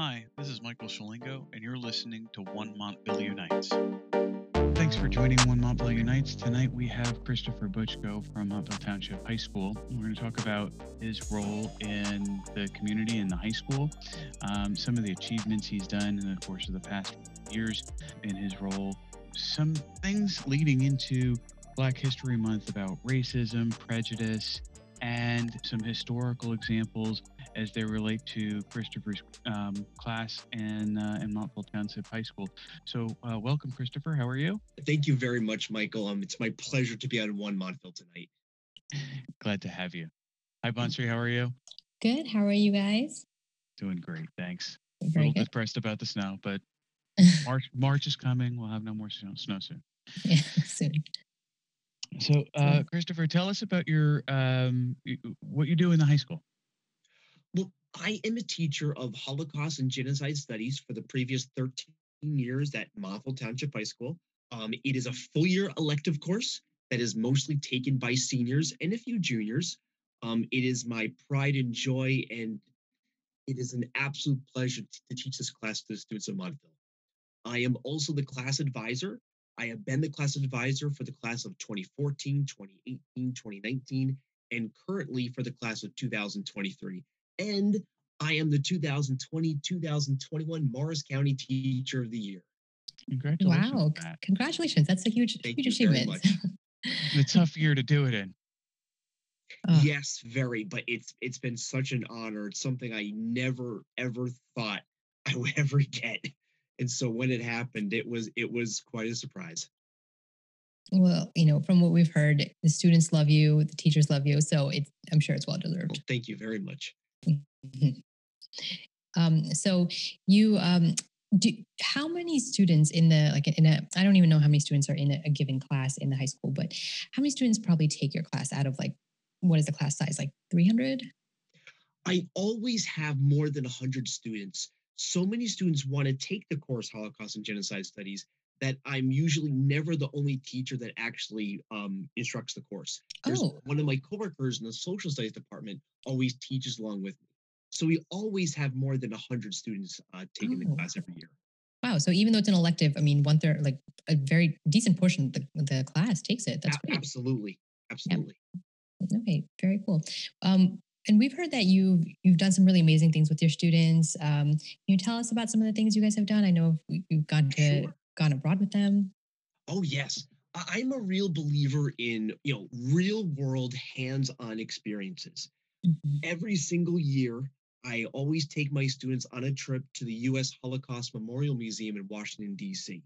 Hi, this is Michael Shalingo, and you're listening to One Montville Unites. Thanks for joining One Montville Unites. Tonight we have Christopher Butchko from Montville Township High School. We're going to talk about his role in the community in the high school, um, some of the achievements he's done in the course of the past years in his role, some things leading into Black History Month about racism, prejudice, and some historical examples as they relate to Christopher's um, class in, uh, in Montville Township High School. So, uh, welcome, Christopher. How are you? Thank you very much, Michael. Um, it's my pleasure to be on One Montville tonight. Glad to have you. Hi, Bonsri. How are you? Good. How are you guys? Doing great. Thanks. Very a little good. depressed about the snow, but March March is coming. We'll have no more snow, snow soon. yeah, soon. So, uh, Christopher, tell us about your um, what you do in the high school. I am a teacher of Holocaust and Genocide Studies for the previous 13 years at Montville Township High School. Um, it is a full year elective course that is mostly taken by seniors and a few juniors. Um, it is my pride and joy, and it is an absolute pleasure t- to teach this class to the students of Montville. I am also the class advisor. I have been the class advisor for the class of 2014, 2018, 2019, and currently for the class of 2023. And I am the 2020 2021 Morris County Teacher of the Year. Congratulations! Wow. on that. Congratulations. That's a huge, Thank huge you achievement. The tough year to do it in. Oh, Yes, very, but it's it's been such an honor. It's something I never ever thought I would ever get. And so when it happened, it was it was quite a surprise. Well, you know, from what we've heard, the students love you, the teachers love you. So it's, I'm sure it's well Well, deserved. thank you very much. Um, so you, um, do, how many students in the, like in a, I don't even know how many students are in a, a given class in the high school, but how many students probably take your class out of like, what is the class size? Like 300? I always have more than 100 students. So many students want to take the course Holocaust and Genocide Studies that I'm usually never the only teacher that actually um, instructs the course. There's Oh. one of my coworkers in the social studies department always teaches along with me. So we always have more than 100 students uh, taking the Oh. class every year. Wow. So even though it's an elective, I mean, one third, like a very decent portion of the, the class takes it. That's great. absolutely. Absolutely. Okay, very cool. Um, and we've heard that you've you've done some really amazing things with your students. Um, can you tell us about some of the things you guys have done? I know we- you've gone to Sure. Gone abroad with them. Oh yes, I'm a real believer in you know real world hands-on experiences. Every single year, I always take my students on a trip to the U.S. Holocaust Memorial Museum in Washington D.C.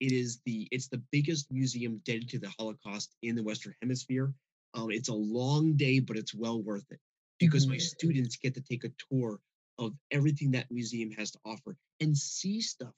It is the it's the biggest museum dedicated to the Holocaust in the Western Hemisphere. Um, it's a long day, but it's well worth it because my Mhm. students get to take a tour of everything that museum has to offer and see stuff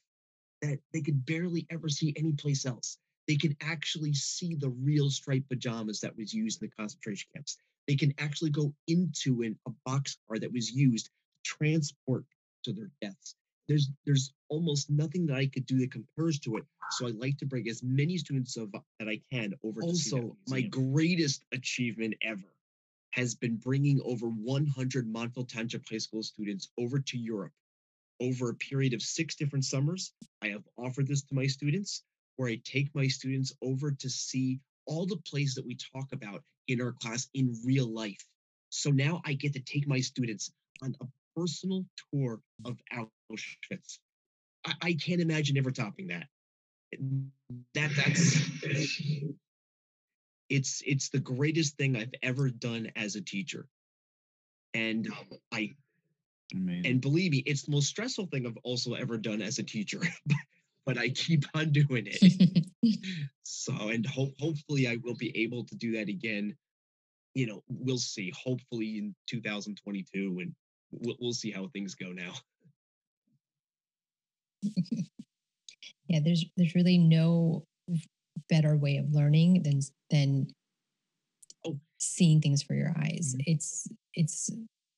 that they could barely ever see anyplace else. They can actually see the real striped pajamas that was used in the concentration camps. They can actually go into an, a boxcar that was used to transport to their deaths. There's there's almost nothing that I could do that compares to it. So I like to bring as many students of that I can over. to see that Also, my greatest achievement ever has been bringing over 100 Montville Township High School students over to Europe over a period of six different summers. I have offered this to my students where I take my students over to see all the plays that we talk about in our class in real life. So now I get to take my students on a personal tour of Auschwitz. I, I can't imagine ever topping that. That that's it's it's the greatest thing I've ever done as a teacher. And um, I Amazing. and believe me, it's the most stressful thing I've also ever done as a teacher. but I keep on doing it. So, and hope hopefully I will be able to do that again. You know, we'll see. Hopefully in 2022, and we'll, we'll see how things go now. yeah, there's there's really no better way of learning than than Oh. seeing things for your eyes. Mhm. It's it's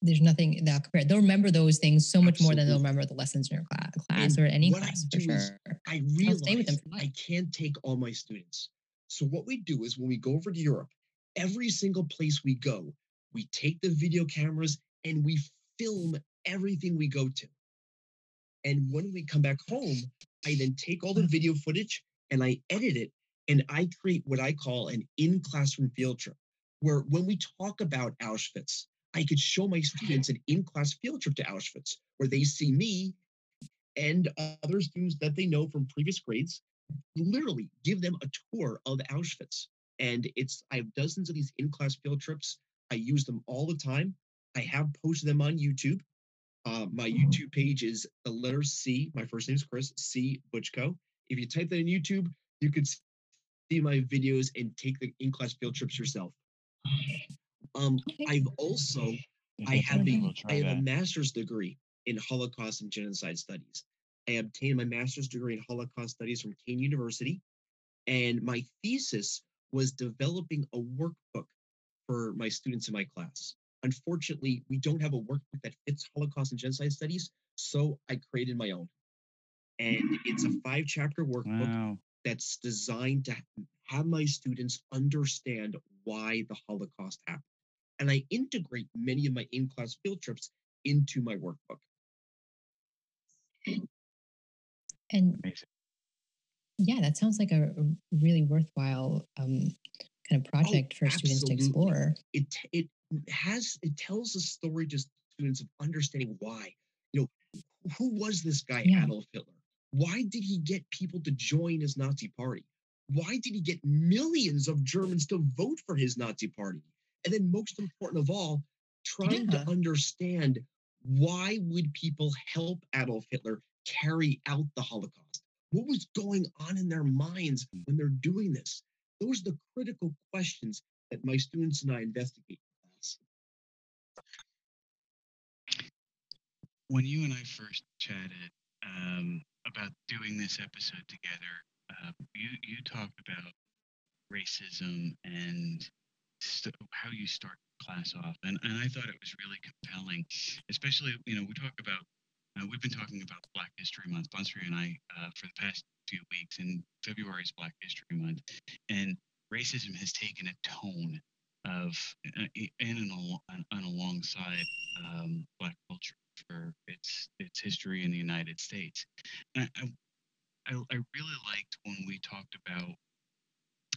there's nothing that compare. They'll remember those things so much more than they'll remember the lessons in your class, class or any what I class for sure. I realize stay with them for I can't take all my students. So what we do is when we go over to Europe, every single place we go, we take the video cameras and we film everything we go to. And when we come back home, I then take all the video footage and I edit it and I create what I call an in classroom field trip, where when we talk about Auschwitz, I could show my students an in class field trip to Auschwitz where they see me and other students that they know from previous grades literally give them a tour of Auschwitz. And it's, I have dozens of these in class field trips. I use them all the time. I have posted them on YouTube. Uh, my Mm-hmm. YouTube page is the letter C. My first name is Chris C. Butchko. If you type that in YouTube, you could see my videos and take the in-class field trips yourself. Um, I've also I have a will have a master's degree in Holocaust and genocide studies. I obtained my master's degree in Holocaust studies from Kean University, and my thesis was developing a workbook for my students in my class. Unfortunately, we don't have a workbook that fits Holocaust and genocide studies, so I created my own. And it's a five chapter workbook Wow. that's designed to have my students understand why the Holocaust happened. And I integrate many of my in class field trips into my workbook. And Amazing. yeah, that sounds like a, a really worthwhile um, kind of project for students to Oh, explore. It it has it tells a story to students of understanding why. You know, who was this guy Yeah. Adolf Hitler? Why did he get people to join his Nazi party? Why did he get millions of Germans to vote for his Nazi party? And then most important of all, trying Yeah. to understand why would people help Adolf Hitler carry out the Holocaust? What was going on in their minds when they're doing this? Those are the critical questions that my students and I investigate in class. When you and I first chatted um, about doing this episode together, uh, you you talked about racism and st- how you start class off, and and I thought it was really compelling, especially you know we talk about uh, we've been talking about Black History Month, Bonsri and I, uh, for the past few weeks, and February is Black History Month, and racism has taken a tone of uh, in and alongside um, Black culture for its its history in the United States. And I, I, I really liked when we talked about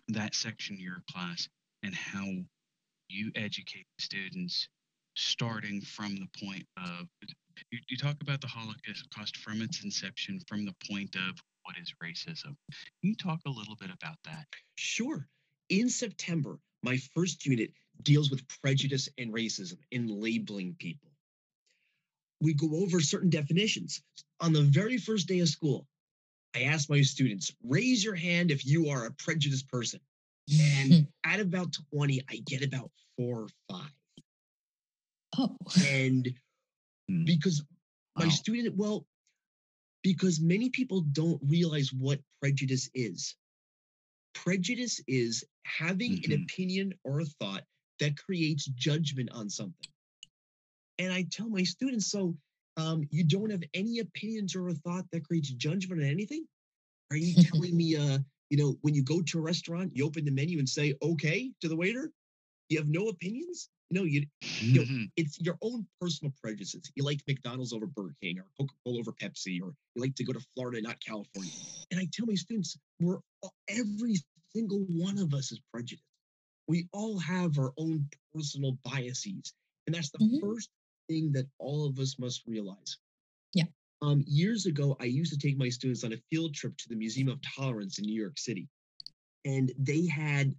that section of your class and how you educate students starting from the point of you, you talk about the Holocaust from its inception, from the point of what is racism. Can you talk a little bit about that? Sure. In September, my first unit deals with prejudice and racism in labeling people. We go over certain definitions. On the very first day of school, I ask my students, raise your hand if you are a prejudiced person. And at about 20, I get about four or five. oh, And Hmm. because my student, well, because many people don't realize what prejudice is. Prejudice is having an Mhm. opinion or a thought that creates judgment on something. And I tell my students, so um, you don't have any opinions or a thought that creates judgment on anything? Are you telling me, uh, you know, when you go to a restaurant, you open the menu and say okay to the waiter? You have no opinions? No, you know, Mhm. it's your own personal prejudices. You like McDonald's over Burger King or Coca Cola over Pepsi, or you like to go to Florida, not California. And I tell my students, we're all, every single one of us is prejudiced. We all have our own personal biases. And that's the Mhm. first thing that all of us must realize. Um, years ago, I used to take my students on a field trip to the Museum of Tolerance in New York City. And they had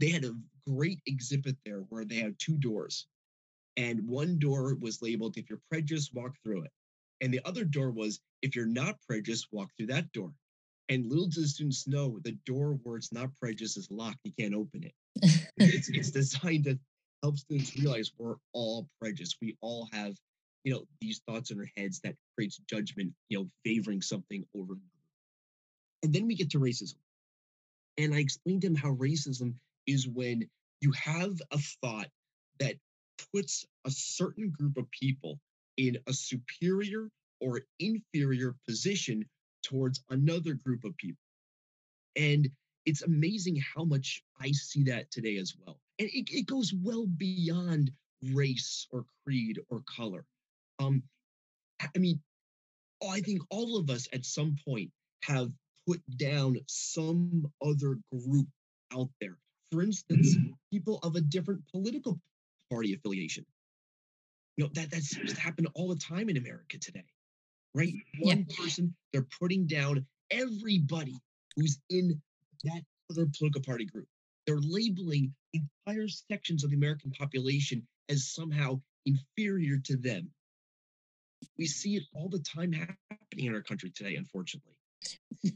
they had a great exhibit there where they had two doors. And one door was labeled if you're prejudiced walk through it. And the other door was if you're not prejudiced walk through that door. And little do the students know the door where it's not prejudiced is locked you can't open it. It's, it's designed to help students realize we're all prejudiced. We all have you know these thoughts in our heads that creates judgment you know favoring something over another and then we get to racism and i explained to him how racism is when you have a thought that puts a certain group of people in a superior or inferior position towards another group of people. And it's amazing how much I see that today as well. And it, it goes well beyond race or creed or color. Um, I mean, I think all of us at some point have put down some other group out there. For instance, people of a different political party affiliation. You know, that, that seems to happen all the time in America today, right? One yeah. person, they're putting down everybody who's in that other political party group. They're labeling entire sections of the American population as somehow inferior to them. We see it all the time happening in our country today, unfortunately.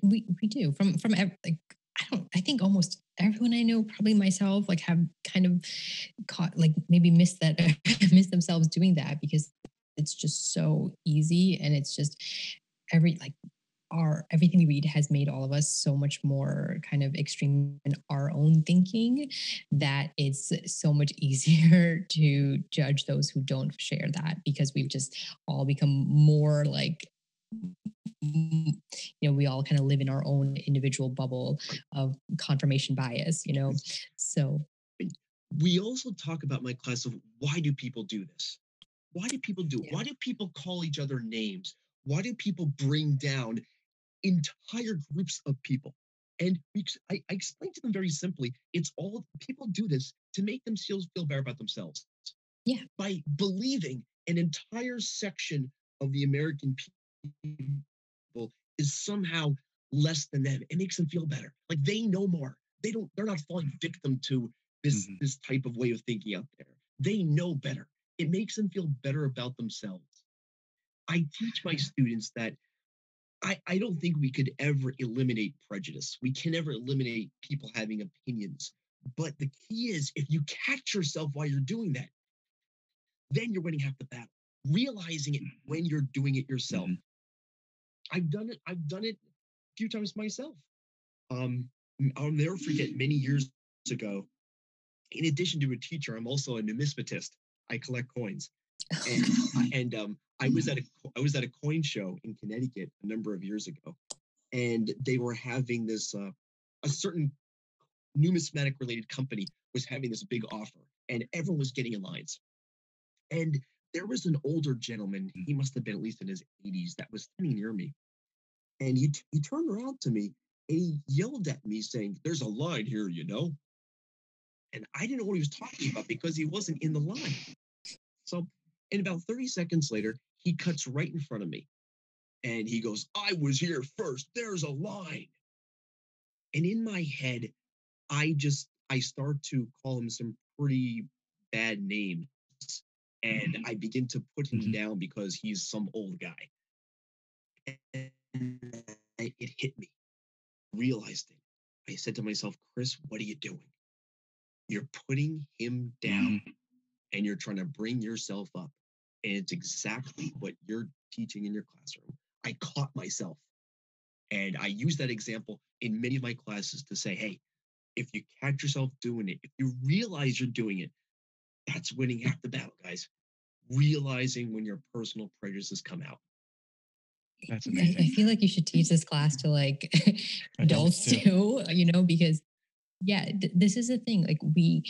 We we do from from like I don't I think almost everyone I know, probably myself, like have kind of caught like maybe missed that missed themselves doing that because it's just so easy and it's just every like our everything we read has made all of us so much more kind of extreme in our own thinking that it's so much easier to judge those who don't share that because we've just all become more like you know we all kind of live in our own individual bubble of confirmation bias you know? So we also talk about my class of why do people do this? Why do people do it yeah. why do people call each other names? Why do people bring down entire groups of people. And I, I explained to them very simply it's all people do this to make themselves feel better about themselves. Yeah. By believing an entire section of the American people is somehow less than them. It makes them feel better. Like they know more. They don't, they're not falling victim to this, mm-hmm. this type of way of thinking out there. They know better. It makes them feel better about themselves. I teach my students that I, I don't think we could ever eliminate prejudice. We can never eliminate people having opinions. But the key is if you catch yourself while you're doing that, then you're winning half the battle. Realizing it when you're doing it yourself. Mm-hmm. I've done it, I've done it a few times myself. Um, I'll never forget many years ago. In addition to a teacher, I'm also a numismatist. I collect coins. And, and um, I was at a I was at a coin show in Connecticut a number of years ago, and they were having this uh, a certain numismatic related company was having this big offer, and everyone was getting in lines. And there was an older gentleman, he must have been at least in his 80s, that was standing near me. And he, he turned around to me and he yelled at me, saying, There's a line here, you know. And I didn't know what he was talking about because he wasn't in the line. So, and about 30 seconds later, he cuts right in front of me and he goes, I was here first. There's a line. And in my head, I just, I start to call him some pretty bad names. And I begin to put him mm-hmm. down because he's some old guy. And it hit me, realized it. I said to myself, Chris, what are you doing? You're putting him down mm-hmm. and you're trying to bring yourself up. And it's exactly what you're teaching in your classroom. I caught myself. And I use that example in many of my classes to say, hey, if you catch yourself doing it, if you realize you're doing it, that's winning half the battle, guys. Realizing when your personal prejudices come out. That's amazing. I, I feel like you should teach this class to like adults, adults too, you know, because yeah, th- this is the thing. Like we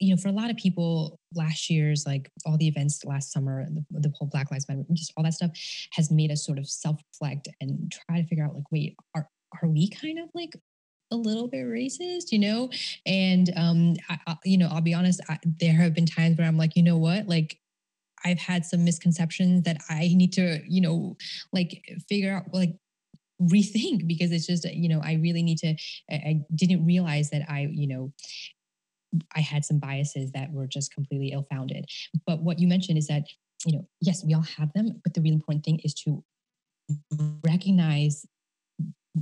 you know, for a lot of people, last year's like all the events last summer, the, the whole Black Lives Matter, just all that stuff has made us sort of self-reflect and try to figure out like, wait, are are we kind of like a little bit racist, you know? And um, I, I, you know, I'll be honest, I, there have been times where I'm like, you know what, like I've had some misconceptions that I need to, you know, like figure out like rethink because it's just you know i really need to I, I, didn't realize that i you know I had some biases that were just completely ill founded. But what you mentioned is that, you know, yes, we all have them, but the really important thing is to recognize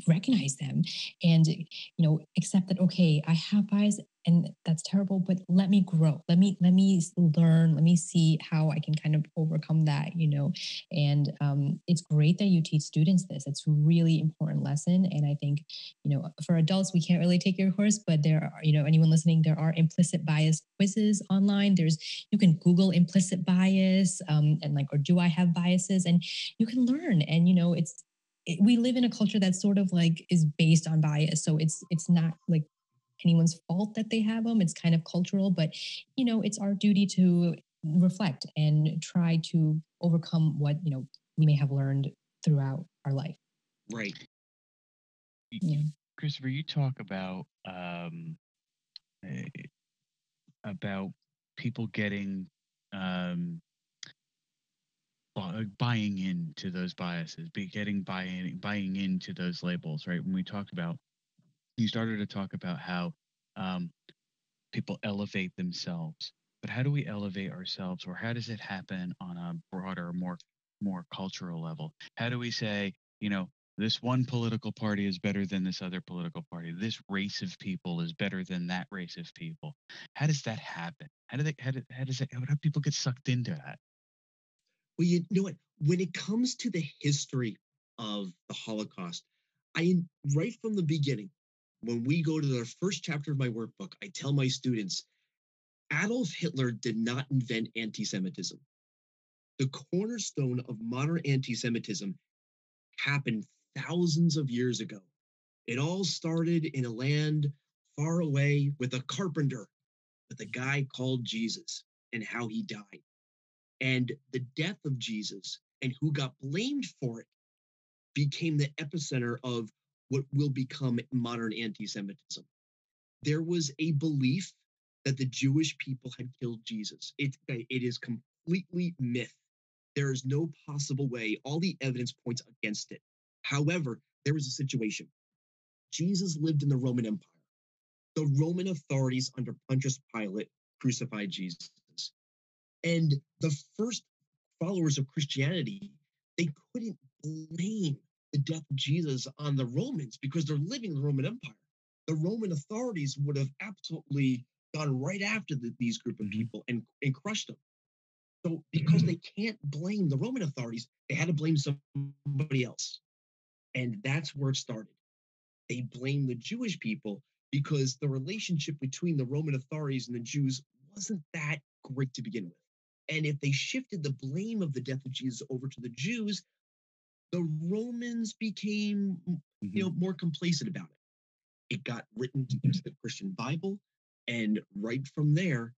recognize them and you know accept that okay i have bias and that's terrible but let me grow. Let me let me learn. Let me see how i can kind of overcome that you know? And um, it's great that you teach students this. It's really important lesson. And i think you know for adults we can't really take your course but there are you know anyone listening there are implicit bias quizzes online. There's you can google implicit bias um, and like or do i have biases? And you can learn. And you know it's we live in a culture that sort of like is based on bias so it's it's not like anyone's fault that they have them it's kind of cultural but you know it's our duty to reflect and try to overcome what you know we may have learned throughout our life. Right. Yeah. Christopher, you talk about um, eh, about people getting um, bu- buying into those biases, be getting buying buying into those labels, right? When we talked about, you started to talk about how um, people elevate themselves, but how do we elevate ourselves, or how does it happen on a broader, more more cultural level? How do we say, you know, this one political party is better than this other political party. This race of people is better than that race of people. How does that happen? How do they? How, do, how does it? How do people get sucked into that? Well, you know what? When it comes to the history of the Holocaust, I right from the beginning, when we go to the first chapter of my workbook, I tell my students Adolf Hitler did not invent anti Semitism. The cornerstone of modern anti Semitism happened thousands of years ago. It all started in a land far away with a carpenter, with a guy called Jesus and how he died. And the death of Jesus and who got blamed for it became the epicenter of what will become modern anti Semitism. There was a belief that the Jewish people had killed Jesus. It, it is completely myth. There is no possible way. All the evidence points against it. However, there was a situation. Jesus lived in the Roman Empire. The Roman authorities under Pontius Pilate crucified Jesus. And the first followers of Christianity, they couldn't blame the death of Jesus on the Romans because they're living in the Roman Empire. The Roman authorities would have absolutely gone right after the, these group of people and, and crushed them. So, because mm-hmm. they can't blame the Roman authorities, they had to blame somebody else. And that's where it started. They blamed the Jewish people because the relationship between the Roman authorities and the Jews wasn't that great to begin with. And if they shifted the blame of the death of Jesus over to the Jews, the Romans became, mm-hmm. you know, more complacent about it. It got written into the Christian Bible, and right from there,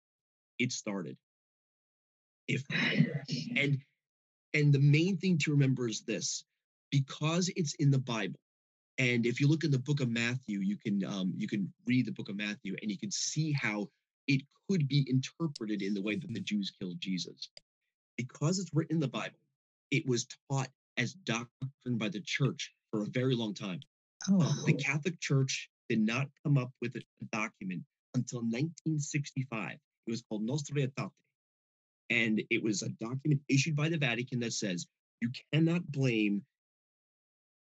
it started. If and and the main thing to remember is this: because it's in the Bible, and if you look in the book of Matthew, you can um, you can read the book of Matthew, and you can see how it could be interpreted in the way that the Jews killed Jesus. Because it's written in the Bible, it was taught as doctrine by the church for a very long time. Oh. Uh, the Catholic Church did not come up with a document until 1965. It was called Nostra Aetate. And it was a document issued by the Vatican that says you cannot blame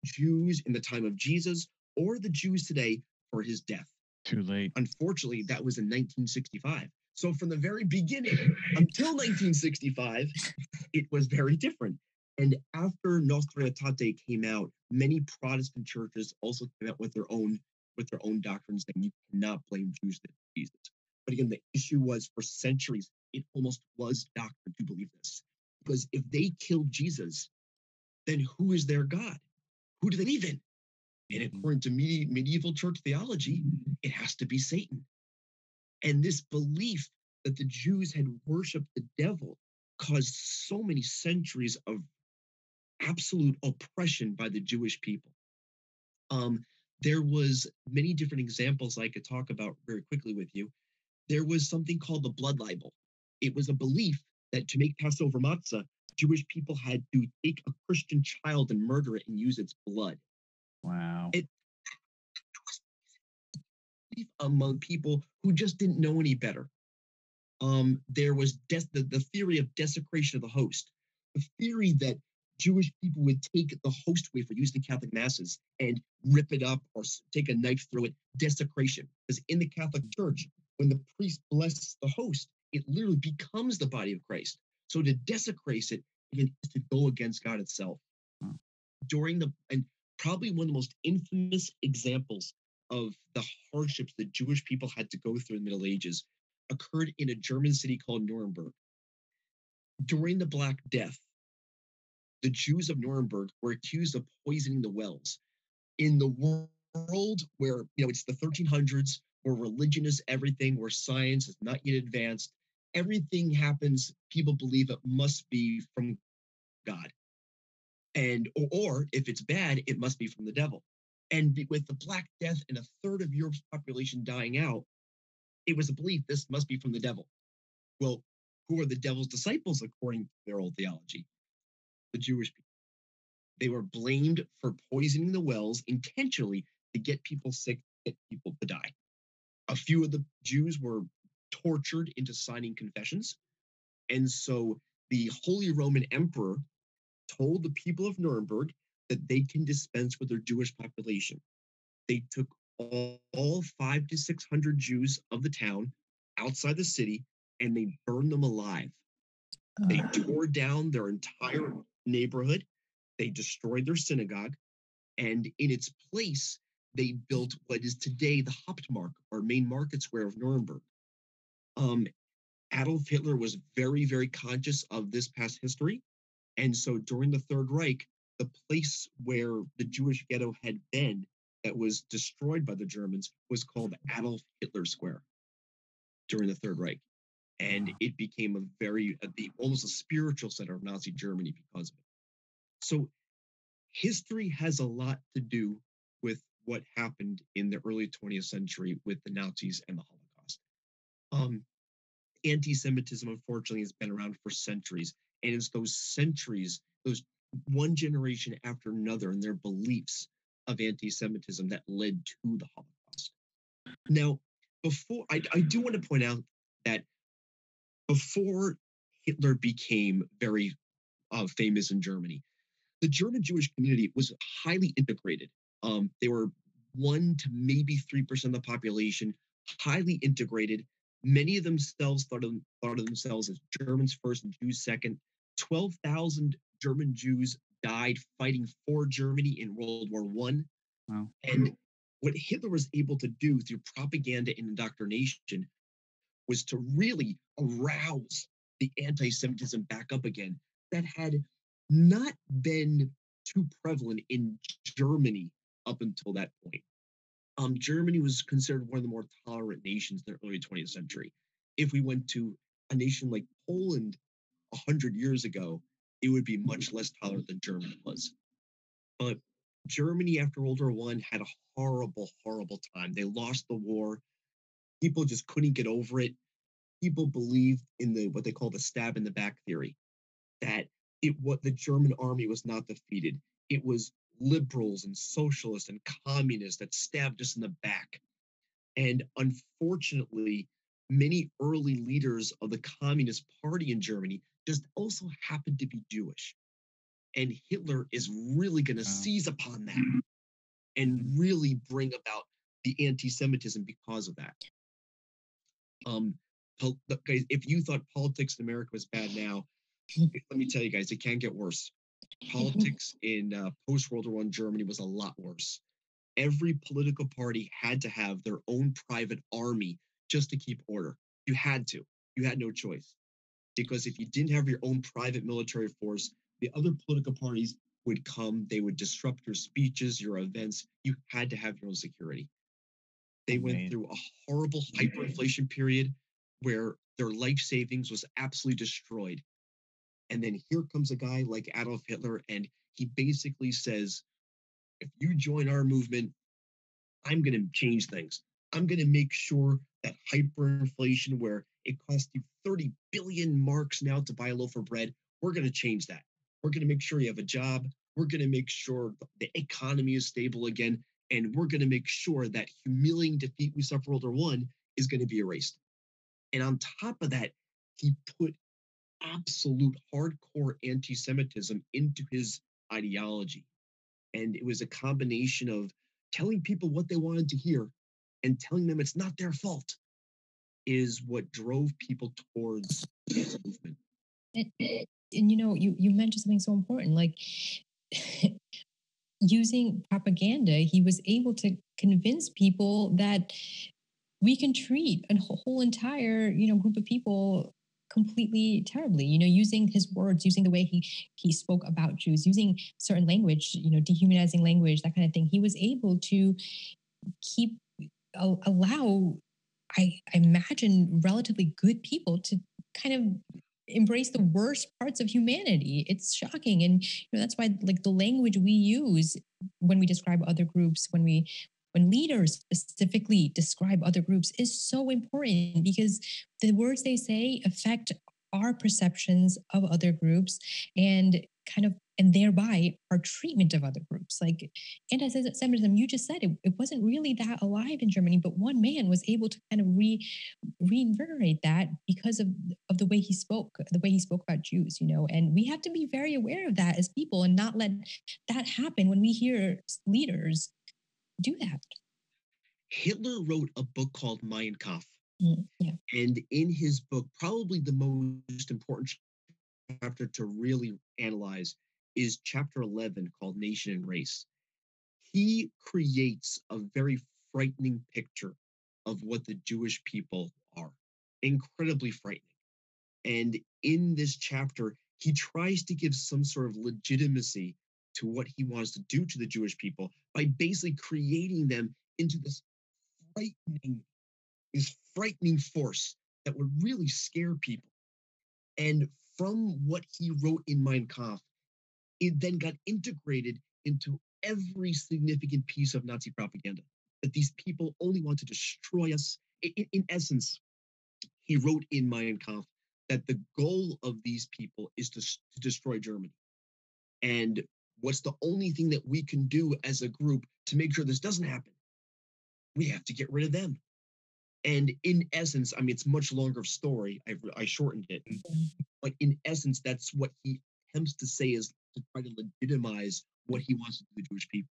Jews in the time of Jesus or the Jews today for his death. Too late. Unfortunately, that was in 1965. So from the very beginning until 1965, it was very different. And after Nostra Aetate came out, many Protestant churches also came out with their own with their own doctrines saying you cannot blame Jews for Jesus. But again, the issue was for centuries, it almost was doctrine to believe this. Because if they killed Jesus, then who is their God? Who do they in? And mm-hmm. according to medieval church theology, it has to be Satan. And this belief that the Jews had worshiped the devil caused so many centuries of absolute oppression by the Jewish people. Um, there was many different examples I could talk about very quickly with you. There was something called the blood libel. It was a belief that to make Passover matzah, Jewish people had to take a Christian child and murder it and use its blood. Wow. It among people who just didn't know any better. Um, there was des- the, the theory of desecration of the host, the theory that Jewish people would take the host wafer used in Catholic masses and rip it up or take a knife through it. Desecration, because in the Catholic Church, when the priest blesses the host, it literally becomes the body of Christ. So to desecrate it is to go against God itself. During the and probably one of the most infamous examples of the hardships that Jewish people had to go through in the Middle Ages occurred in a German city called Nuremberg. During the Black Death, the Jews of Nuremberg were accused of poisoning the wells. In the world where, you know, it's the 1300s, where religion is everything, where science is not yet advanced, everything happens, people believe it must be from God. And or, or if it's bad, it must be from the devil. And with the Black Death and a third of Europe's population dying out, it was a belief this must be from the devil. Well, who are the devil's disciples according to their old theology? The Jewish people. They were blamed for poisoning the wells intentionally to get people sick, get people to die. A few of the Jews were tortured into signing confessions. And so the Holy Roman Emperor told the people of Nuremberg that they can dispense with their Jewish population. They took all, all five to 600 Jews of the town outside the city and they burned them alive. They tore down their entire neighborhood. They destroyed their synagogue. And in its place, they built what is today the Hauptmarkt, or main market square of Nuremberg. Um, Adolf Hitler was very, very conscious of this past history. And so during the Third Reich, the place where the Jewish ghetto had been that was destroyed by the Germans was called Adolf Hitler Square during the Third Reich. And it became a very, the, almost a spiritual center of Nazi Germany because of it. So history has a lot to do with what happened in the early 20th century with the Nazis and the Holocaust. Um, Anti Semitism, unfortunately, has been around for centuries. And it's those centuries, those one generation after another, and their beliefs of anti Semitism that led to the Holocaust. Now, before I, I do want to point out that before Hitler became very uh, famous in Germany, the German Jewish community was highly integrated. Um, they were one to maybe 3% of the population, highly integrated. Many of themselves thought of, thought of themselves as Germans first and Jews second. 12,000 German Jews died fighting for Germany in World War One. Wow. And what Hitler was able to do through propaganda and indoctrination was to really arouse the anti-Semitism back up again that had not been too prevalent in Germany up until that point. Um, Germany was considered one of the more tolerant nations in the early 20th century. If we went to a nation like Poland 100 years ago, it would be mm-hmm. much less tolerant than Germany was. But Germany after World War One had a horrible, horrible time. They lost the war. People just couldn't get over it. People believed in the what they call the stab in the back theory, that it what the German army was not defeated. It was liberals and socialists and communists that stabbed us in the back. And unfortunately, many early leaders of the Communist Party in Germany just also happened to be Jewish. And Hitler is really going to wow. seize upon that and really bring about the anti Semitism because of that. Um, guys, if you thought politics in America was bad now, let me tell you guys, it can get worse. Politics in uh, post World War One Germany was a lot worse. Every political party had to have their own private army just to keep order. You had to. You had no choice because if you didn't have your own private military force, the other political parties would come, they would disrupt your speeches, your events. You had to have your own security. They went man. through a horrible hyperinflation period where their life savings was absolutely destroyed. And then here comes a guy like Adolf Hitler, and he basically says, if you join our movement, I'm going to change things. I'm going to make sure that hyperinflation, where it costs you 30 billion marks now to buy a loaf of bread. We're going to change that. We're going to make sure you have a job. We're going to make sure the economy is stable again. And we're going to make sure that humiliating defeat we suffered World War One is going to be erased. And on top of that, he put absolute hardcore anti Semitism into his ideology. And it was a combination of telling people what they wanted to hear and telling them it's not their fault is what drove people towards this movement. And, and you know, you you mentioned something so important, like using propaganda. He was able to convince people that we can treat a whole entire you know group of people completely terribly you know using his words using the way he he spoke about jews using certain language you know dehumanizing language that kind of thing he was able to keep allow I, I imagine relatively good people to kind of embrace the worst parts of humanity. It's shocking. And you know, that's why like the language we use when we describe other groups, when we when leaders specifically describe other groups is so important because the words they say affect our perceptions of other groups and kind of and thereby our treatment of other groups. Like anti-semitism you just said it, it wasn't really that alive in germany but one man was able to kind of re reinvigorate that because of of the way he spoke the way he spoke about jews you know? And we have to be very aware of that as people and not let that happen when we hear leaders do that. Hitler wrote a book called mein kampf. Mm, yeah. And in his book, probably the most important chapter to really analyze is chapter 11 called Nation and Race. He creates a very frightening picture of what the Jewish people are, incredibly frightening. And in this chapter, he tries to give some sort of legitimacy to what he wants to do to the Jewish people by basically creating them into this frightening this frightening force that would really scare people. And from what he wrote in Mein Kampf, it then got integrated into every significant piece of Nazi propaganda that these people only want to destroy us. In, in essence, he wrote in Mein Kampf that the goal of these people is to, to destroy Germany. And what's the only thing that we can do as a group to make sure this doesn't happen? We have to get rid of them. And in essence, I mean, it's much longer story. I, I shortened it, Mm-hmm. but in essence, that's what he attempts to say is to try to legitimize what he wants to do to the Jewish people.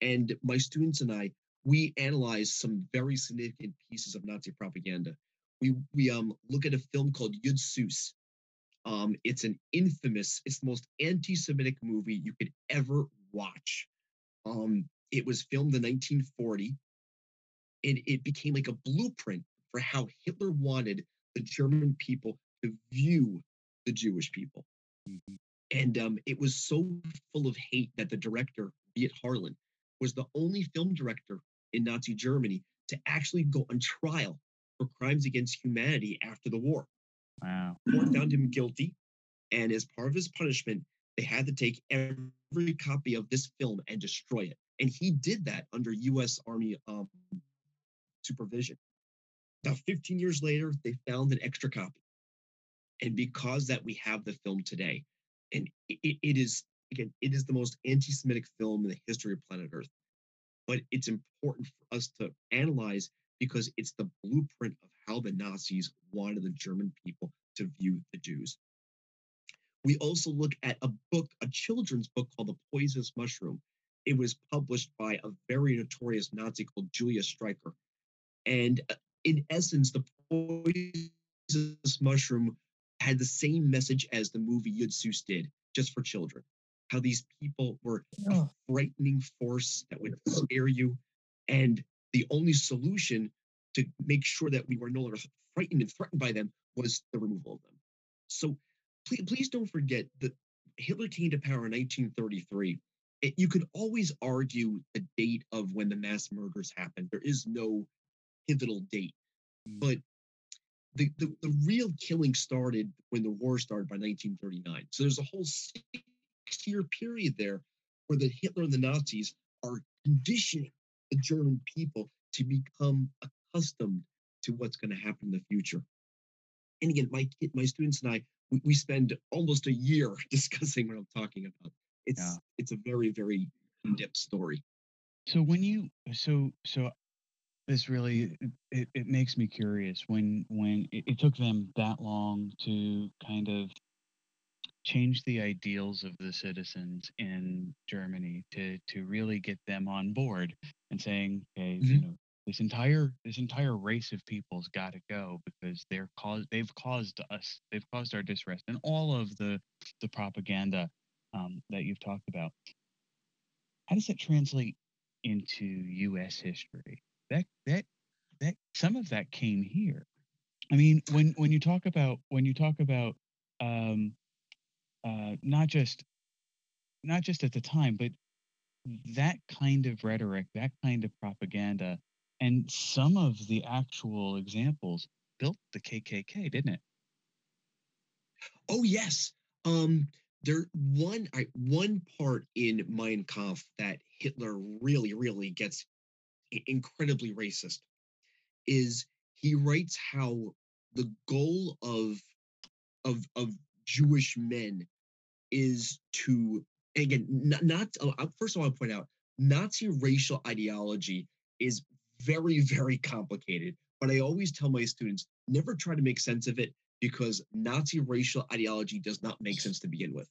And my students and I, we analyze some very significant pieces of Nazi propaganda. We we um look at a film called Jud Süß. Um, it's an infamous, it's the most anti-Semitic movie you could ever watch. Um, it was filmed in 1940 and it became like a blueprint for how Hitler wanted the German people to view the Jewish people. And um, it was so full of hate that the director, Veit Harlan, was the only film director in Nazi Germany to actually go on trial for crimes against humanity after the war. Wow. The court found him guilty, and as part of his punishment, they had to take every copy of this film and destroy it. And he did that under U.S. Army um, supervision. Now, 15 years later, they found an extra copy. And because that we have the film today, and it, it is, again, it is the most anti Semitic film in the history of planet Earth. But it's important for us to analyze because it's the blueprint of how the Nazis wanted the German people to view the Jews. We also look at a book, a children's book called The Poisonous Mushroom. It was published by a very notorious Nazi called Julius Streicher. And uh, in essence, the poisonous mushroom had the same message as the movie Jud Süß did, just for children. How these people were a Oh. frightening force that would scare you. And the only solution to make sure that we were no longer frightened and threatened by them was the removal of them. So please, please don't forget that Hitler came to power in 1933. It, eh, you could always argue the date of when the mass murders happened. There is no pivotal date. But the, the, the real killing started when the war started by 1939. So there's a whole six year period there where the Hitler and the Nazis are conditioning the German people to become accustomed to what's going to happen in the future. And again, my kid, my students and I, we, we spend almost a year discussing what I'm talking about. It's Yeah. it's a very very in-depth story. So when you so so this really it, it makes me curious when when it, it took them that long to kind of change the ideals of the citizens in Germany to to really get them on board and saying okay you Mhm. know this entire this entire race of people's got to go because they're caused they've caused us they've caused our distress and all of the the propaganda um, that you've talked about how does that translate into U.S. history? That that that some of that came here. I mean, when when you talk about when you talk about um, uh, not just not just at the time, but that kind of rhetoric, that kind of propaganda, and some of the actual examples built the KKK, didn't it? Oh yes. Um, there one I, one part in Mein Kampf that Hitler really, really gets incredibly racist is he writes how the goal of of of Jewish men is to again not, not uh, first of all I point out Nazi racial ideology is very very complicated but I always tell my students never try to make sense of it because Nazi racial ideology does not make sense to begin with.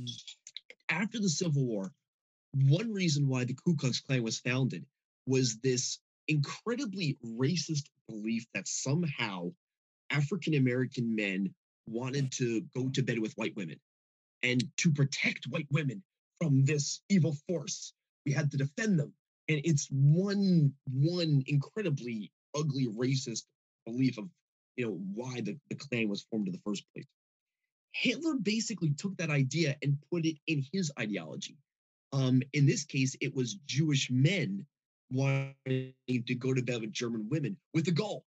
Mm-hmm. After the Civil War, one reason why the Ku Klux Klan was founded was this incredibly racist belief that somehow African American men wanted to go to bed with white women. And to protect white women from this evil force, we had to defend them. And it's one one incredibly ugly racist belief of you know why the, the Klan was formed in the first place. Hitler basically took that idea and put it in his ideology. Um, in this case, it was Jewish men wanting to go to bed with German women with a goal.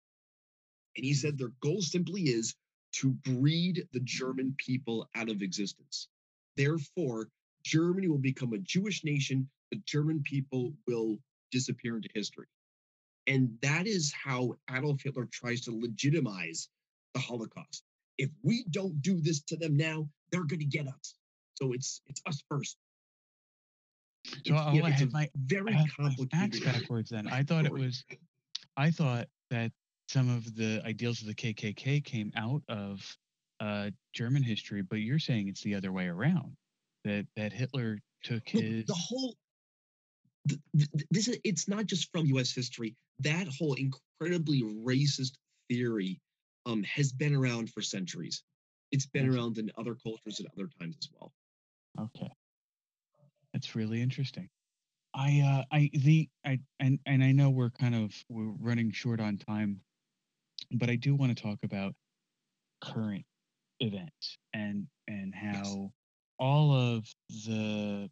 And he said their goal simply is to breed the German people out of existence. Therefore, Germany will become a Jewish nation. The German people will disappear into history. And that is how Adolf Hitler tries to legitimize the Holocaust. If we don't do this to them now, they're going to get us. So it's it's us first. So it's, oh, know, I had my very complicated. Backwards. Then I thought it was. I thought that some of the ideals of the KKK came out of uh, German history, but you're saying it's the other way around. That that Hitler took his the whole. this is it's not just from U.S. history that whole incredibly racist theory um, has been around for centuries. It's been around in other cultures at other times as well. Okay, that's really interesting. I, uh, I, the, I, and and I know we're kind of we're running short on time, but I do want to talk about current events and and how yes. all of the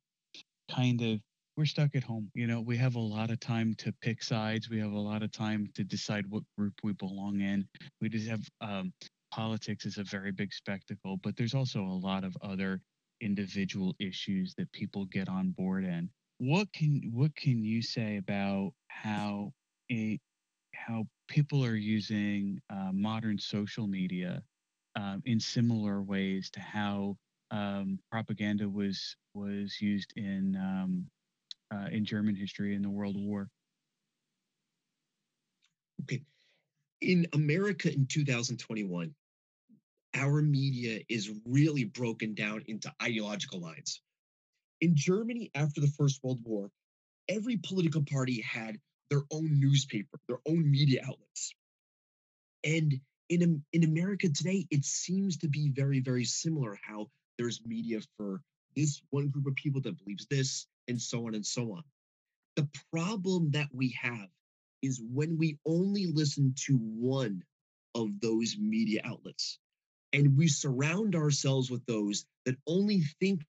kind of we're stuck at home. You know, we have a lot of time to pick sides. We have a lot of time to decide what group we belong in. We just have um, politics is a very big spectacle, but there's also a lot of other individual issues that people get on board in. What can what can you say about how a how people are using uh, modern social media um, in similar ways to how um, propaganda was was used in um, uh, in German history in the World War. Okay. In America in 2021, our media is really broken down into ideological lines. In Germany after the First World War, every political party had their own newspaper, their own media outlets. And in, in America today, it seems to be very, very similar how there's media for this one group of people that believes this, and so on and so on. The problem that we have is when we only listen to one of those media outlets and we surround ourselves with those that only think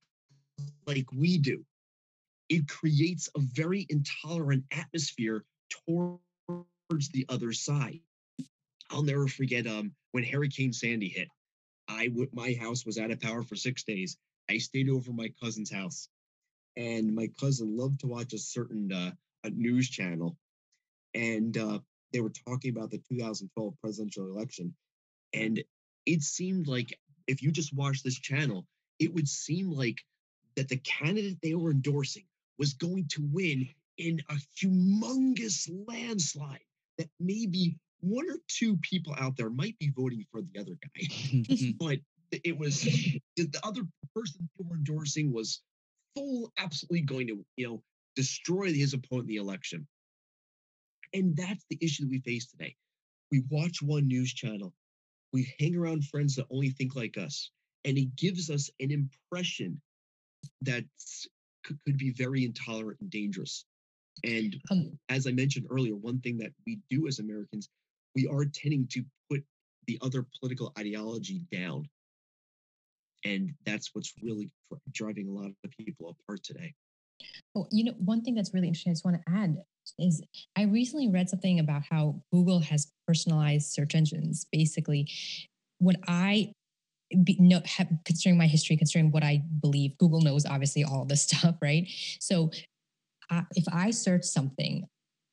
like we do, it creates a very intolerant atmosphere towards the other side. I'll never forget um, when Hurricane Sandy hit. I w- my house was out of power for six days. I stayed over my cousin's house and my cousin loved to watch a certain uh, a news channel, and uh, they were talking about the 2012 presidential election, and it seemed like if you just watched this channel, it would seem like that the candidate they were endorsing was going to win in a humongous landslide that maybe one or two people out there might be voting for the other guy, but it was the other person they were endorsing was full absolutely going to, you know, destroy his opponent in the election. And that's the issue that we face today. We watch one news channel, we hang around friends that only think like us, and it gives us an impression that could, could be very intolerant and dangerous. And um, as I mentioned earlier, one thing that we do as Americans, we are tending to put the other political ideology down and that's what's really driving a lot of people apart today. Well, you know, one thing that's really interesting, I just want to add is I recently read something about how Google has personalized search engines. Basically, what I be, no, have, considering my history, considering what I believe, Google knows obviously all this stuff, right? So uh, if I search something,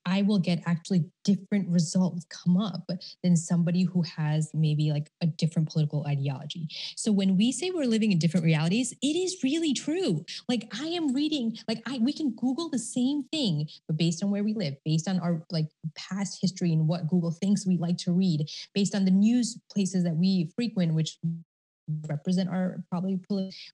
I will get actually different results come up than somebody who has maybe like a different political ideology. So when we say we're living in different realities, it is really true. Like I am reading, like I we can Google the same thing, but based on where we live, based on our like past history and what Google thinks we like to read, based on the news places that we frequent, which represent our probably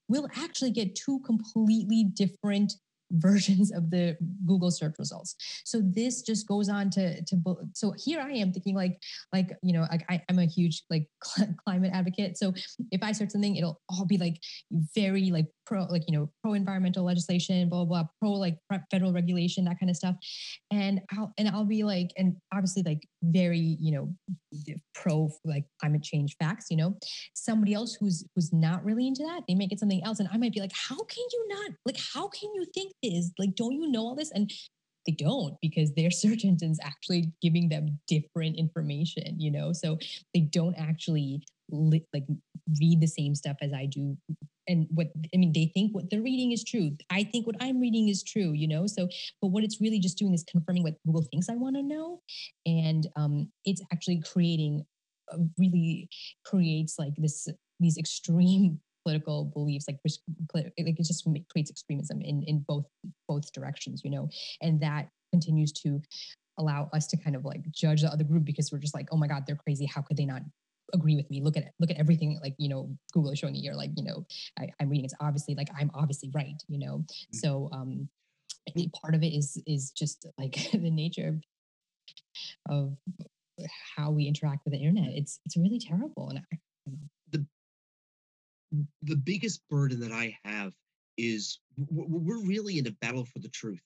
we'll actually get two completely different versions of the Google search results. So this just goes on to to so here I am thinking like like you know like I, I'm a huge like climate advocate. So if I search something, it'll all be like very like pro like you know pro environmental legislation, blah blah, blah pro like federal regulation, that kind of stuff, and I'll and I'll be like and obviously like very you know pro like climate change facts. You know, somebody else who's who's not really into that, they might get something else, and I might be like, how can you not like how can you think this? Like don't you know all this? And they don't because their search engine's actually giving them different information you know? So they don't actually li- like read the same stuff as i do. And what i mean they think what they're reading is true. I think what i'm reading is true you know? So but what it's really just doing is confirming what google thinks i want to know. And um, it's actually creating really creates like this these extreme political beliefs like like it just creates extremism in in both both directions you know? And that continues to allow us to kind of like judge the other group because we're just like oh my god they're crazy. How could they not agree with me? Look at it look at everything like you know google is showing me here like you know I, am reading it's obviously like i'm obviously right you know? Mm-hmm. so um part of it is is just like the nature of, of how we interact with the internet. It's it's really terrible and I, the biggest burden that I have is we're really in a battle for the truth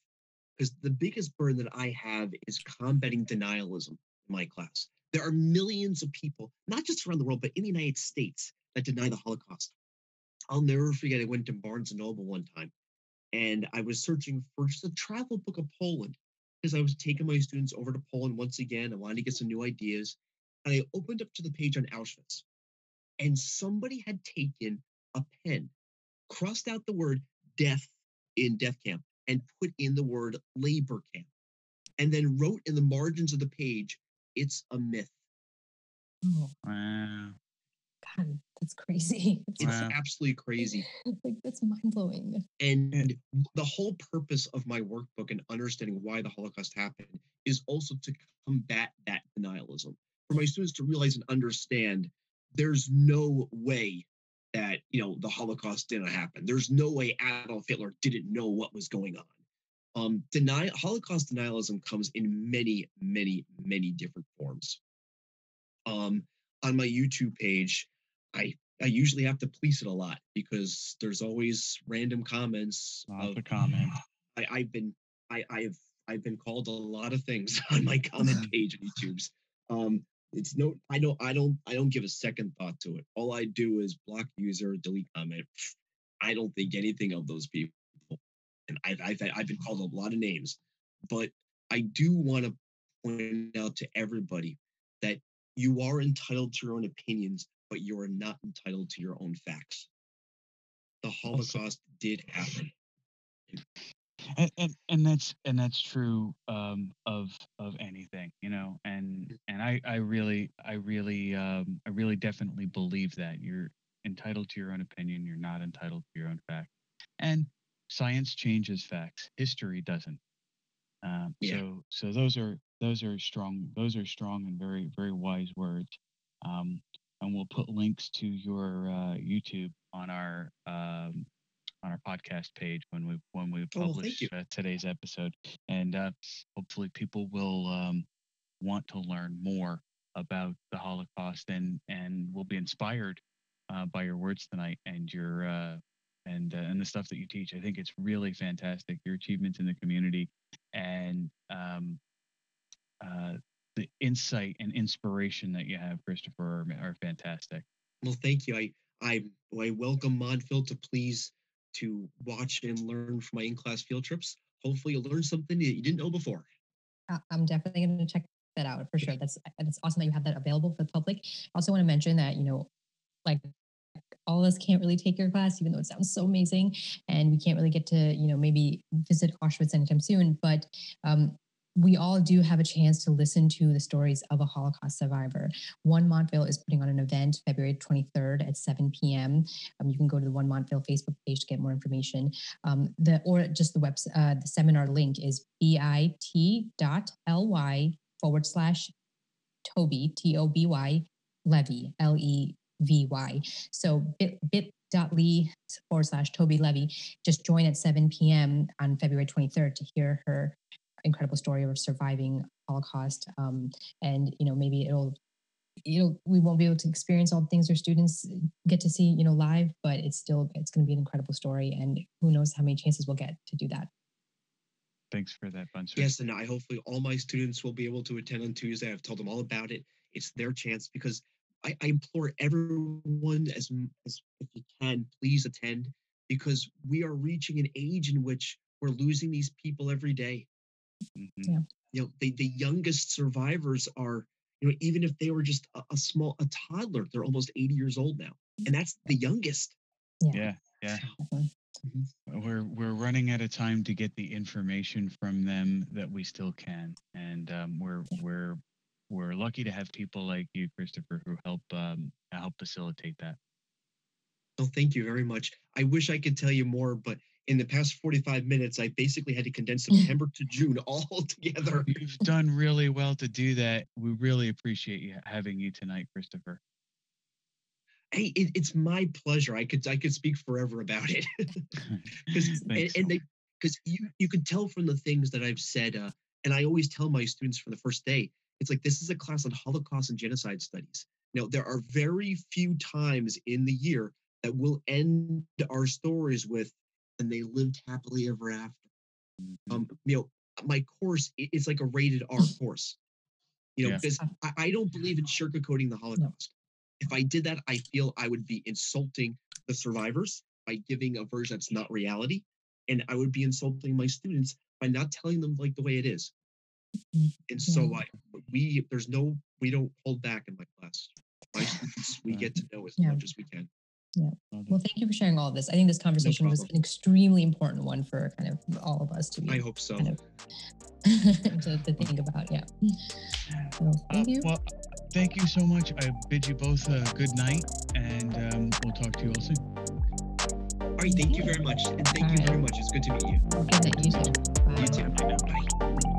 because the biggest burden that I have is combating denialism in my class. There are millions of people, not just around the world, but in the United States, that deny the Holocaust. I'll never forget, I went to Barnes and Noble one time and I was searching for just a travel book of Poland because I was taking my students over to Poland once again. I wanted to get some new ideas. And I opened up to the page on Auschwitz and somebody had taken a pen, crossed out the word death in death camp, and put in the word labor camp, and then wrote in the margins of the page, it's a myth. Oh. Wow. God, that's crazy. It's wow. absolutely crazy. like that's mind blowing. And the whole purpose of my workbook and understanding why the Holocaust happened is also to combat that denialism. For my students to realize and understand there's no way that you know the Holocaust didn't happen. There's no way Adolf Hitler didn't know what was going on. Um, deny Holocaust denialism comes in many, many, many different forms. Um, on my YouTube page, I I usually have to police it a lot because there's always random comments. Lots of, of comment. I, I've been I, I've I've been called a lot of things on my comment page on YouTube's. Um, it's no, I don't, I don't, I don't give a second thought to it. All I do is block user, delete comment. I don't think anything of those people, and I've, I've, I've been called a lot of names, but I do want to point out to everybody that you are entitled to your own opinions, but you are not entitled to your own facts. The Holocaust did happen and, and, and that's and that's true um, of of anything you know and mm. and i i really i really um, i really definitely believe that you're entitled to your own opinion you're not entitled to your own fact and science changes facts history doesn't um, yeah. so so those are those are strong those are strong and very very wise words um, and we'll put links to your uh, youtube on our um, on our podcast page when we when we oh, publish oh, uh, today's episode, and uh, hopefully people will um, want to learn more about the Holocaust and and will be inspired uh, by your words tonight and your uh, and uh, and the stuff that you teach. I think it's really fantastic. Your achievements in the community and um, uh, the insight and inspiration that you have, Christopher, are, are fantastic. Well, thank you. I I I welcome Montville to please to watch and learn from my in-class field trips. Hopefully, you'll learn something that you didn't know before. I'm definitely going to check that out for sure. That's that's awesome that you have that available for the public. I also want to mention that you know, like all of us can't really take your class, even though it sounds so amazing, and we can't really get to, you know, maybe visit Auschwitz anytime soon. But um, we all do have a chance to listen to the stories of a Holocaust survivor. One Montville is putting on an event February 23rd at 7 p.m. Um, you can go to the One Montville Facebook page to get more information. Um, the or just the web uh, the seminar link is bit.ly forward slash Toby T O B Y Levy L E V Y. So bit bit.ly forward slash Toby Levy. Just join at 7 p.m. on February 23rd to hear her incredible story of surviving Holocaust. Um, and you know, maybe it'll you know we won't be able to experience all the things our students get to see you know live but it's still it's going to be an incredible story and who knows how many chances we'll get to do that thanks for that Bunser. yes and i hopefully all my students will be able to attend on tuesday i've told them all about it it's their chance because i, I implore everyone as, as if you can please attend because we are reaching an age in which we're losing these people every day Mm-hmm. Yeah. You know, the, the youngest survivors are, you know, even if they were just a, a, small, a toddler, they're almost 80 years old now. And that's the youngest. Yeah. Yeah. yeah. Mm-hmm. We're we're running out of time to get the information from them that we still can, and um, we're we're we're lucky to have people like you, Christopher, who help um, help facilitate that. Well, thank you very much. I wish I could tell you more, but in the past 45 minutes, I basically had to condense September to June all together. You've done really well to do that. We really appreciate you having you tonight, Christopher. Hey, it, it's my pleasure. I could I could speak forever about it because and, and, because you you could tell from the things that I've said, uh, and I always tell my students from the first day, it's like this is a class on Holocaust and genocide studies. Now there are very few times in the year that we'll end our stories with and they lived happily ever after. Mm-hmm. Um, you know, my course is like a rated R course. You know, yeah. because I, I, don't believe in sugarcoating the Holocaust. No. If I did that, I feel I would be insulting the survivors by giving a version that's not reality, and I would be insulting my students by not telling them like the way it is. Mm-hmm. And so, I we there's no we don't hold back in my class. My students, we get to know as yeah. much as we can. Yeah. Well, thank you for sharing all of this. I think this conversation no was an extremely important one for kind of all of us to be. I hope so. Kind of to, to, think about. Yeah. So, thank uh, you. Well, thank you so much. I bid you both a good night, and um, we'll talk to you all soon. All right. Thank you very much, and thank all you right. very much. It's good to meet you. Good night. You too. Bye. You too. Bye. Bye.